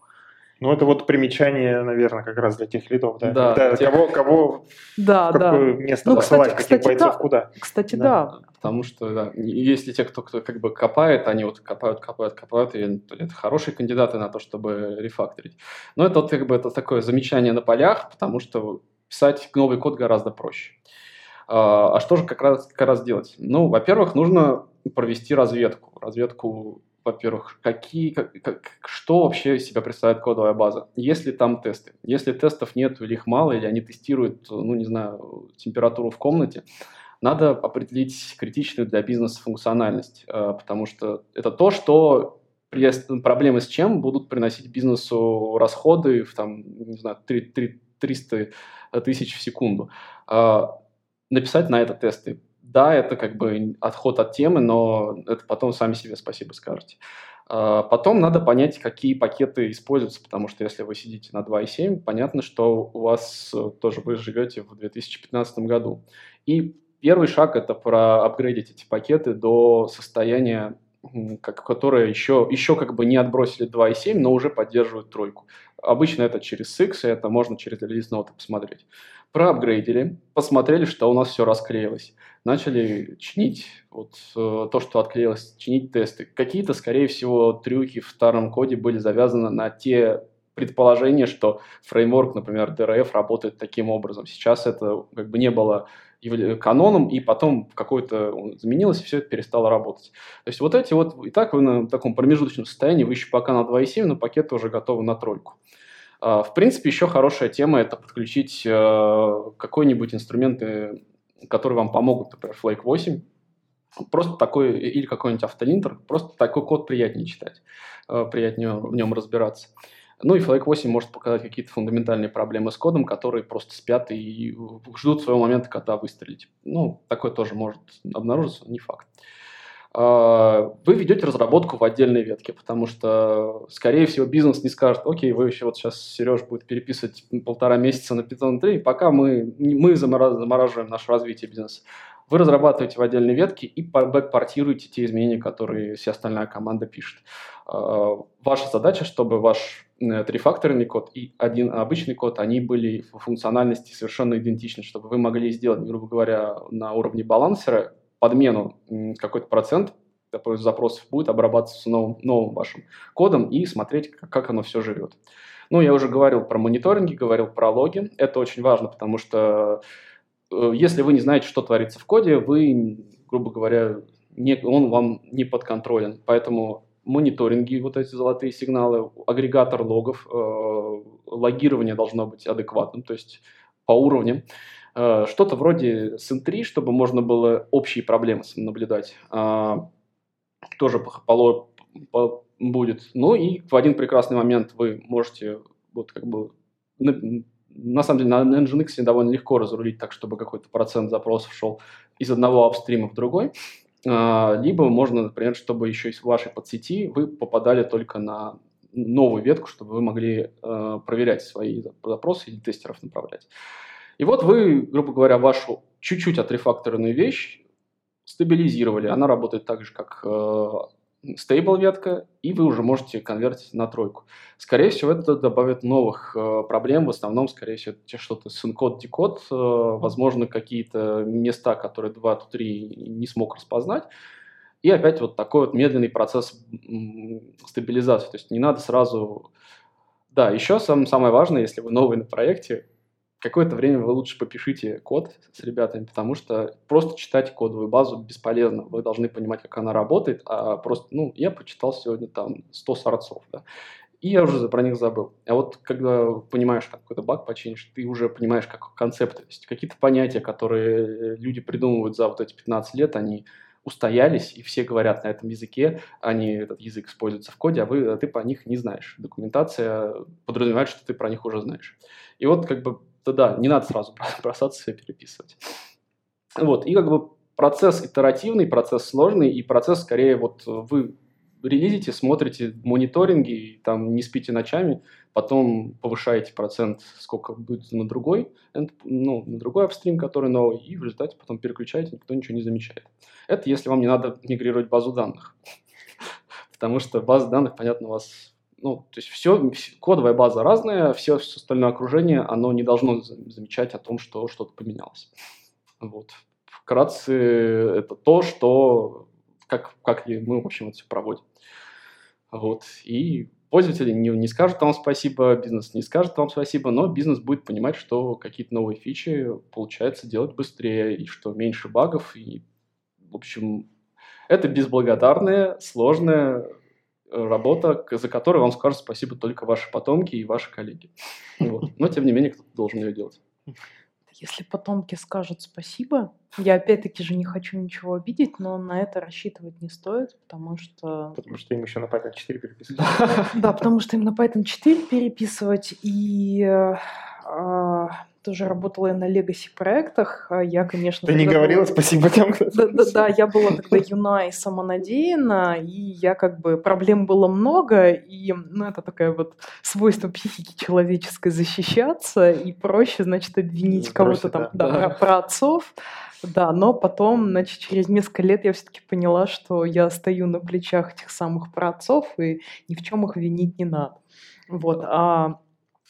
Ну, это вот примечание, наверное, как раз для тех лидов, да? Да, Когда тех- кого, кого Да, в какое да. место Ну, посылать, кстати- каких кстати, бойцов да. куда. Кстати, Да. да. Потому что, да, если те, кто, кто как бы копает, они вот копают, копают, копают, и это хорошие кандидаты на то, чтобы рефакторить. Но это вот как бы это такое замечание на полях, потому что писать новый код гораздо проще. А а что же как раз, как раз делать? Ну, во-первых, нужно провести разведку. Разведку, во-первых, какие, как, как- что вообще из себя представляет кодовая база? Есть ли там тесты? Если тестов нет или их мало, или они тестируют, ну, не знаю, температуру в комнате, надо определить критичную для бизнеса функциональность, э, потому что это то, что при проблемы с чем будут приносить бизнесу расходы в там, не знаю, три- три- 300 тысяч в секунду. А, Написать на это тесты. Да, это как бы отход от темы, но это потом сами себе спасибо скажете. А, Потом надо понять, какие пакеты используются, потому что если вы сидите на 2.7, понятно, что у вас э, тоже вы живете в 2015 году. И первый шаг – это проапгрейдить эти пакеты до состояния, как, которое еще, еще как бы не отбросили 2.7, но уже поддерживают тройку. Обычно это через X, и это можно через релиз ноты посмотреть. Проапгрейдили, посмотрели, что у нас все расклеилось. Начали чинить вот, э, то, что отклеилось, чинить тесты. Какие-то, скорее всего, трюки в старом коде были завязаны на те предположения, что фреймворк, например, DRF работает таким образом. Сейчас это как бы не было каноном, и потом он изменилось, и все это перестало работать. То есть вот эти вот, и так вы на таком промежуточном состоянии, вы еще пока на 2.7, но пакеты уже готовы на тройку. А, В принципе, еще хорошая тема – это подключить э, какой-нибудь инструмент, э, который вам помогут, например, Flake 8, просто такой, или какой-нибудь автолинтер, просто такой код приятнее читать, э, приятнее в нем разбираться. Ну и Flake 8 может показать какие-то фундаментальные проблемы с кодом, которые просто спят и ждут своего момента, когда выстрелить. Ну, такое тоже может обнаружиться, не факт. А, Вы ведете разработку в отдельной ветке, потому что, скорее всего, бизнес не скажет, окей, вы еще вот сейчас Сереж будет переписывать полтора месяца на Python 3, пока мы, мы замора- замораживаем наше развитие бизнеса. Вы разрабатываете в отдельной ветке и по- бэкпортируете те изменения, которые вся остальная команда пишет. А, Ваша задача, чтобы ваш э, трифакторный код и один обычный код, они были в функциональности совершенно идентичны, чтобы вы могли сделать, грубо говоря, на уровне балансера подмену какой-то процент запросов будет обрабатываться новым, новым вашим кодом и смотреть, как, оно все живет. Ну, я уже говорил про мониторинги, говорил про логи. Это очень важно, потому что если вы не знаете, что творится в коде, вы, грубо говоря, не, он вам не подконтролен. Поэтому мониторинги, вот эти золотые сигналы, агрегатор логов, э, логирование должно быть адекватным, то есть по уровням. Э, Что-то вроде Sentry, чтобы можно было общие проблемы наблюдать. А, Тоже по- по- по- будет. Ну и в один прекрасный момент вы можете вот как бы на, на самом деле на Nginx довольно легко разрулить так, чтобы какой-то процент запросов шел из одного апстрима в другой. А, Либо можно, например, чтобы еще из вашей подсети вы попадали только на новую ветку, чтобы вы могли э, проверять свои запросы или тестеров направлять. И вот вы, грубо говоря, вашу чуть-чуть отрефакторенную вещь стабилизировали. Она работает так же, как стейбл ветка, и вы уже можете конвертить на тройку. Скорее всего, это добавит новых э, проблем. В основном, скорее всего, это что-то синкод, декод, э, возможно, какие-то места, которые 2, 3 не смог распознать. И опять вот такой вот медленный процесс стабилизации. То есть не надо сразу... Да, еще сам, самое важное, если вы новый на проекте, какое-то время вы лучше попишите код с ребятами, потому что просто читать кодовую базу бесполезно. Вы должны понимать, как она работает, а просто, ну, я почитал сегодня там 100 сорцов, да, и я уже про них забыл. А вот когда понимаешь, как какой-то баг починишь, ты уже понимаешь, как концепты, то есть какие-то понятия, которые люди придумывают за вот эти 15 лет, они устоялись, и все говорят на этом языке, они этот язык используется в коде, а, вы, а ты по них не знаешь. Документация подразумевает, что ты про них уже знаешь. И вот как бы, да, да не надо сразу бросаться и переписывать. Вот, и как бы процесс итеративный, процесс сложный, и процесс скорее вот вы релизите, смотрите мониторинги, там не спите ночами, потом повышаете процент, сколько будет на другой, ну, на другой апстрим, который новый, и в результате потом переключаете, никто ничего не замечает. Это если вам не надо мигрировать базу данных. Потому что база данных, понятно, у вас ну, то есть все, кодовая база разная, все, все остальное окружение, оно не должно замечать о том, что что-то поменялось. Вот. Вкратце, это то, что, как, как мы, в общем, это все проводим. Вот. И пользователи не, не скажут вам спасибо, бизнес не скажет вам спасибо, но бизнес будет понимать, что какие-то новые фичи получается делать быстрее, и что меньше багов, и, в общем, это безблагодарная, сложная работа, за которую вам скажут спасибо только ваши потомки и ваши коллеги. Вот. Но, тем не менее, кто-то должен ее делать. Если потомки скажут спасибо, я опять-таки же не хочу ничего обидеть, но на это рассчитывать не стоит, потому что... Потому что им еще на Python 4 переписывать. Да, потому что им на Python 4 переписывать, и а, тоже работала я на Legacy проектах. А я, конечно... Ты не говорила была... спасибо тем, кто... Да, да, да, я была тогда юна и самонадеяна, и я как бы... Проблем было много, и, ну, это такое вот свойство психики человеческой защищаться, и проще, значит, обвинить кого-то там, да, да, Про, про отцов. Да, но потом, значит, через несколько лет я все-таки поняла, что я стою на плечах этих самых праотцов, и ни в чем их винить не надо. Вот, а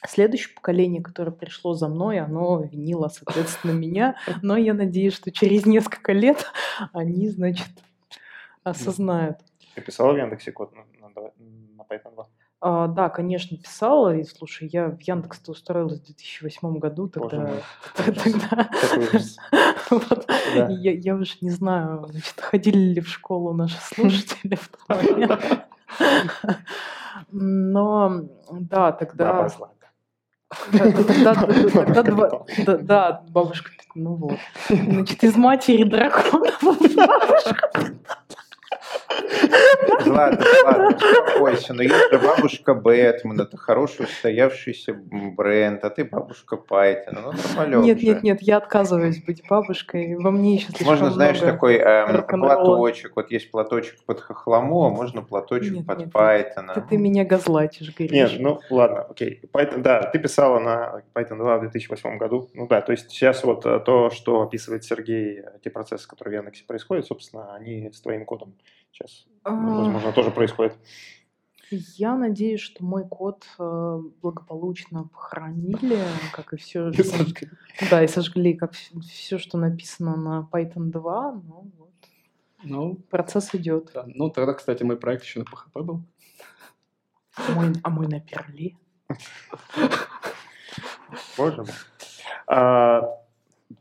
Следующее поколение, которое пришло за мной, оно винило, соответственно, меня. Но я надеюсь, что через несколько лет они, значит, осознают. Ты писала в Яндексе код на, Python 2? А, да, конечно, писала. И слушай, я в Яндекс-то устроилась в 2008 году, тогда... тогда вот, да. я, я уже не знаю, значит, ходили ли в школу наши слушатели в тот момент. Но да, тогда... Да, да, бабушка, ну вот. Значит, из матери дракона бабушка. Ладно, ладно, успокойся. Но есть бабушка Бэтмен, это хороший устоявшийся бренд, а ты бабушка Пайтона. Ну, нормалек Нет, нет, нет, я отказываюсь быть бабушкой. Во мне еще Можно, знаешь, такой э, платочек. Вот есть платочек под хохлому, а можно платочек нет, под нет, Python. Ты, ты меня газлатишь, говоришь. Нет, ну ладно, окей. Python, да, ты писала на Python 2 в 2008 году. Ну да, то есть сейчас вот э, то, что описывает Сергей, э, те процессы, которые в Яндексе происходят, собственно, они с твоим кодом сейчас, а. возможно, тоже происходит. Я надеюсь, что мой код э, благополучно похоронили, как и все. И сожгли. Да, и сожгли, как все, что написано на Python 2. Ну, вот. Ну, процесс идет. Да. Ну, тогда, кстати, мой проект еще на PHP был. Мой, а мой на Перли. Боже мой. А,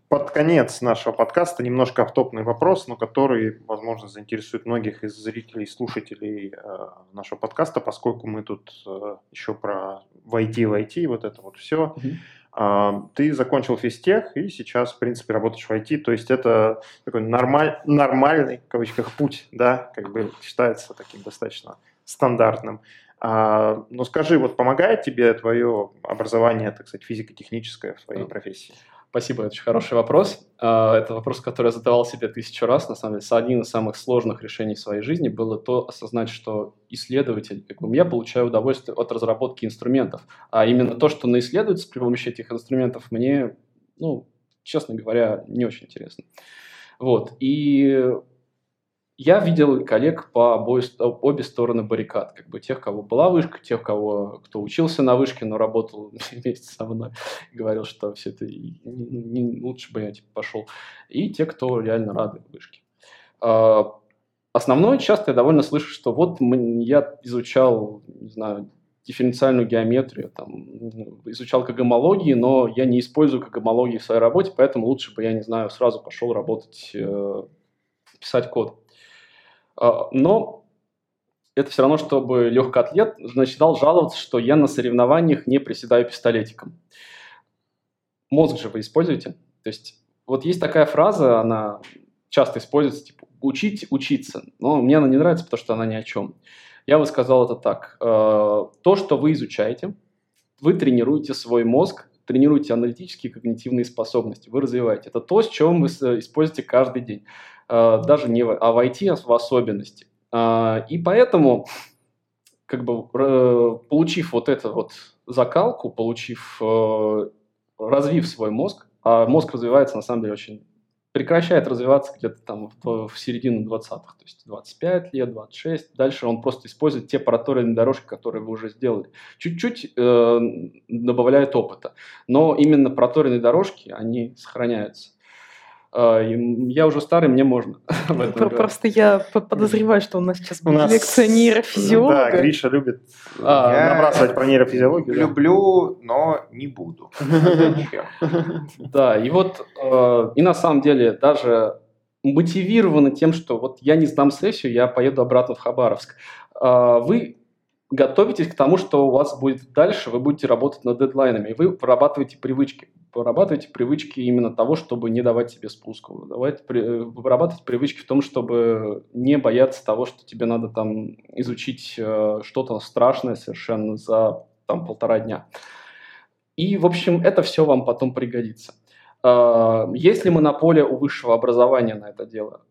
под конец нашего подкаста немножко автопный вопрос, но который, возможно, заинтересует многих из зрителей и слушателей э, нашего подкаста, поскольку мы тут э, еще про войти в IT, вот это вот все. Mm-hmm. Э, ты закончил физтех и сейчас, в принципе, работаешь в IT, то есть это такой нормаль, нормальный, в кавычках, путь, да, как бы считается таким достаточно стандартным. А, но скажи, вот помогает тебе твое образование, так сказать, физико-техническое в твоей профессии? Спасибо, это очень хороший вопрос. А, это вопрос, который я задавал себе тысячу раз. На самом деле, один из самых сложных решений в своей жизни было то осознать, что исследователь, как бы я получаю удовольствие от разработки инструментов. А именно то, что наисследуется при помощи этих инструментов, мне, ну, честно говоря, не очень интересно. Вот. И я видел коллег по обои, обе стороны баррикад, как бы тех, кого была вышка, тех, кого, кто учился на вышке, но работал вместе со мной, говорил, что все это не, не, лучше бы я типа, пошел, и те, кто реально рады вышке. А, основное, часто я довольно слышу, что вот я изучал, не знаю, дифференциальную геометрию, там, изучал когомологии, но я не использую когомологии в своей работе, поэтому лучше бы я, не знаю, сразу пошел работать, э, писать код. А, но это все равно, чтобы легкоатлет начинал жаловаться, что я на соревнованиях не приседаю пистолетиком. Мозг же вы используете. То есть вот есть такая фраза, она часто используется, типа «учить, учиться». Но мне она не нравится, потому что она ни о чем. Я бы сказал это так. Э, то, что вы изучаете, вы тренируете свой мозг, тренируете аналитические когнитивные способности, вы развиваете. Это то, с чем вы используете каждый день. Э, даже не в, а в IT в особенности. А, и поэтому, как бы, получив вот эту вот закалку, получив, э, развив свой мозг, а мозг развивается, на самом деле, очень прекращает развиваться где-то там в, в середину 20-х, то есть 25 лет, 26. Дальше он просто использует те проторенные дорожки, которые вы уже сделали. Чуть-чуть э, добавляет опыта. Но именно проторенные дорожки, они сохраняются. А, я уже старый, мне можно. Просто я подозреваю, что у нас сейчас будет лекция нейрофизиолога. Да, Гриша любит а, набрасывать про нейрофизиологию. Люблю, но не буду. Да, и вот, а, и на самом деле даже мотивированы тем, что вот я не сдам сессию, я поеду обратно в Хабаровск. Вы готовитесь к тому, что у вас будет дальше, вы будете работать над дедлайнами, и вы вырабатываете привычки вырабатывайте привычки именно того, чтобы не давать себе спуску. Давайте при, вырабатывать привычки в том, чтобы не бояться того, что тебе надо там изучить э, что-то страшное совершенно за там полтора дня. И, в общем, это все вам потом пригодится. Э, есть ли монополия у высшего образования на это дело?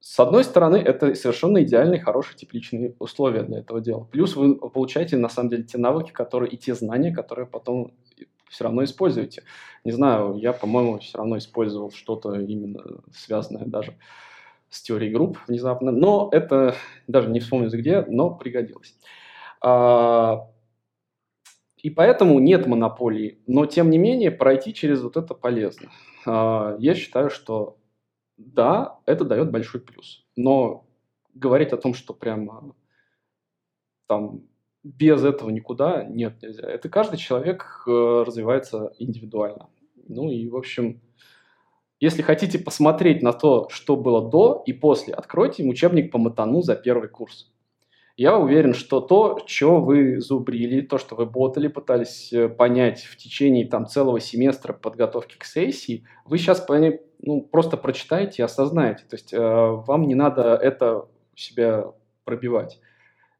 С одной стороны, это совершенно идеальные, хорошие, тепличные условия для этого дела. Плюс вы получаете, на самом деле, те навыки, которые и те знания, которые потом все равно используете. Не знаю, я, по-моему, все равно использовал что-то именно связанное даже с теорией групп внезапно, но это даже не вспомню где, но пригодилось. А, и поэтому нет монополии, но тем не менее пройти через вот это полезно. А, я считаю, что да, это дает большой плюс, но говорить о том, что прямо там без этого никуда нет, нельзя. Это каждый человек э, развивается индивидуально. Ну и, в общем, если хотите посмотреть на то, что было до и после, откройте им учебник по матану за первый курс. Я уверен, что то, что вы зубрили, то, что вы ботали, пытались э, понять в течение там, целого семестра подготовки к сессии, вы сейчас ну, просто прочитаете и осознаете. То есть э, вам не надо это себя пробивать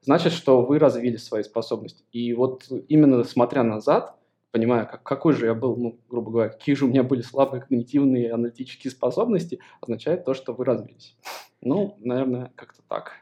значит, что вы развили свои способности. И вот именно смотря назад, понимая, как, какой же я был, ну, грубо говоря, какие же у меня были слабые когнитивные аналитические способности, означает то, что вы развились. Ну, наверное, как-то так.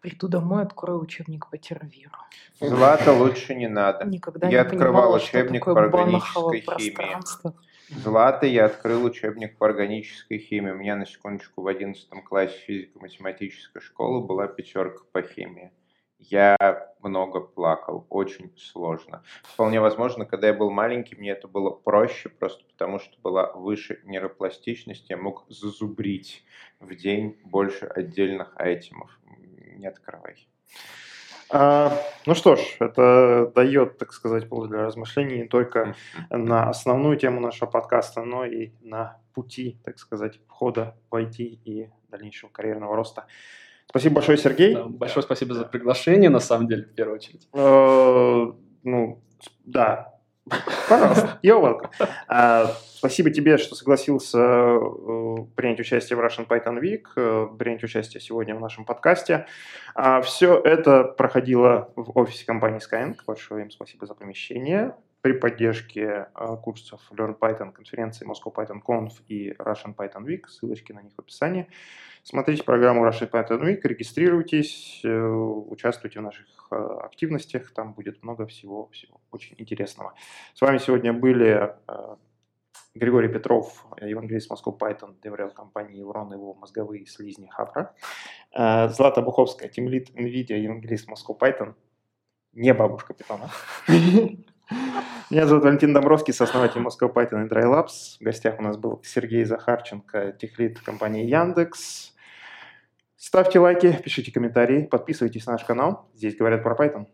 Приду домой, открою учебник по тервиру. Злата лучше не надо. Никогда я не открывал понимала, учебник по органической химии. Злата я открыл учебник по органической химии. У меня на секундочку в 11 классе физико-математической школы была пятерка по химии. Я много плакал, очень сложно. Вполне возможно, когда я был маленький, мне это было проще, просто потому что была выше нейропластичность, я мог зазубрить в день больше отдельных айтемов. Не открывай. А, ну что ж, это дает, так сказать, повод для размышлений не только на основную тему нашего подкаста, но и на пути, так сказать, входа в IT и дальнейшего карьерного роста. Спасибо большое, Сергей. Да, большое спасибо за приглашение, на самом деле, в первую очередь. Э, ну, да. Пожалуйста, you're welcome. А, спасибо тебе, что согласился э, принять участие в Russian Python Week, э, принять участие сегодня в нашем подкасте. А, все это проходило в офисе компании Skyeng. Большое им спасибо за помещение при поддержке курсов Learn Python конференции Moscow Python Conf и Russian Python Week. Ссылочки на них в описании. Смотрите программу Russian Python Week, регистрируйтесь, э, участвуйте в наших э, активностях, там будет много всего, всего очень интересного. С вами сегодня были э, Григорий Петров, евангелист Moscow Python, DevRel компании Еврон, его мозговые слизни Хапра. Злата Буховская, тимлит NVIDIA, евангелист Moscow Python, не бабушка Питона. Меня зовут Валентин Домровский, сооснователь Moscow Python и Dry Labs. В гостях у нас был Сергей Захарченко, техлит компании Яндекс. Ставьте лайки, пишите комментарии, подписывайтесь на наш канал. Здесь говорят про Python.